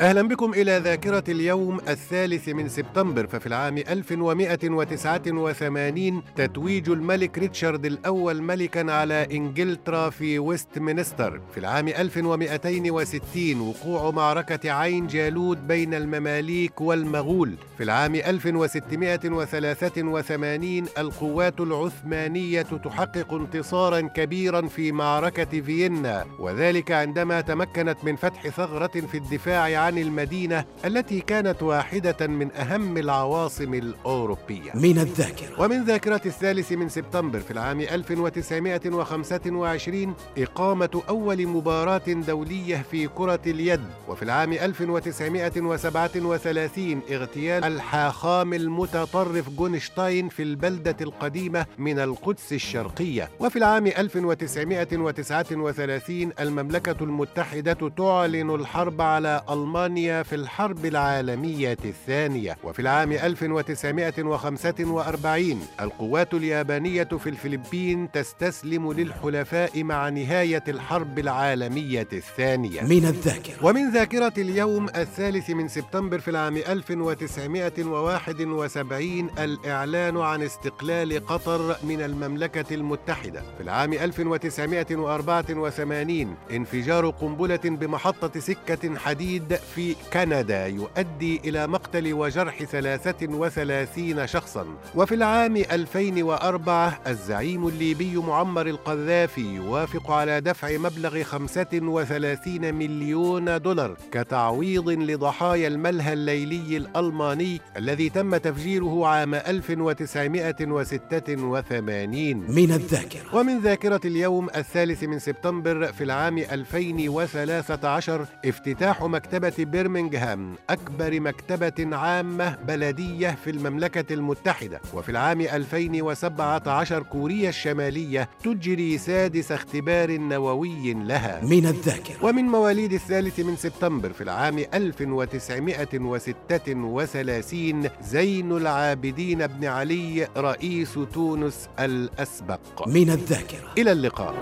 أهلا بكم إلى ذاكرة اليوم الثالث من سبتمبر ففي العام 1189 تتويج الملك ريتشارد الأول ملكا على إنجلترا في ويستمنستر في العام 1260 وقوع معركة عين جالوت بين المماليك والمغول. في العام 1683 القوات العثمانية تحقق انتصارا كبيرا في معركة فيينا وذلك عندما تمكنت من فتح ثغرة في الدفاع عن المدينة التي كانت واحدة من أهم العواصم الأوروبية. من الذاكرة. ومن ذاكرة الثالث من سبتمبر في العام 1925 إقامة أول مباراة دولية في كرة اليد. وفي العام 1937 اغتيال الحاخام المتطرف جونشتاين في البلدة القديمة من القدس الشرقية. وفي العام 1939 المملكة المتحدة تعلن الحرب على ألمانيا. في الحرب العالمية الثانية وفي العام 1945 القوات اليابانية في الفلبين تستسلم للحلفاء مع نهاية الحرب العالمية الثانية. من الذاكرة. ومن ذاكرة اليوم الثالث من سبتمبر في العام 1971 الإعلان عن استقلال قطر من المملكة المتحدة. في العام 1984 انفجار قنبلة بمحطة سكة حديد في كندا يؤدي إلى مقتل وجرح 33 شخصا. وفي العام 2004 الزعيم الليبي معمر القذافي يوافق على دفع مبلغ 35 مليون دولار كتعويض لضحايا الملهى الليلي الألماني الذي تم تفجيره عام 1986 من الذاكرة. ومن ذاكرة اليوم الثالث من سبتمبر في العام 2013 افتتاح مكتبة برمنغهام أكبر مكتبة عامة بلدية في المملكة المتحدة وفي العام 2017 كوريا الشمالية تجري سادس اختبار نووي لها. من الذاكرة. ومن مواليد الثالث من سبتمبر في العام 1936 زين العابدين بن علي رئيس تونس الأسبق. من الذاكرة. إلى اللقاء.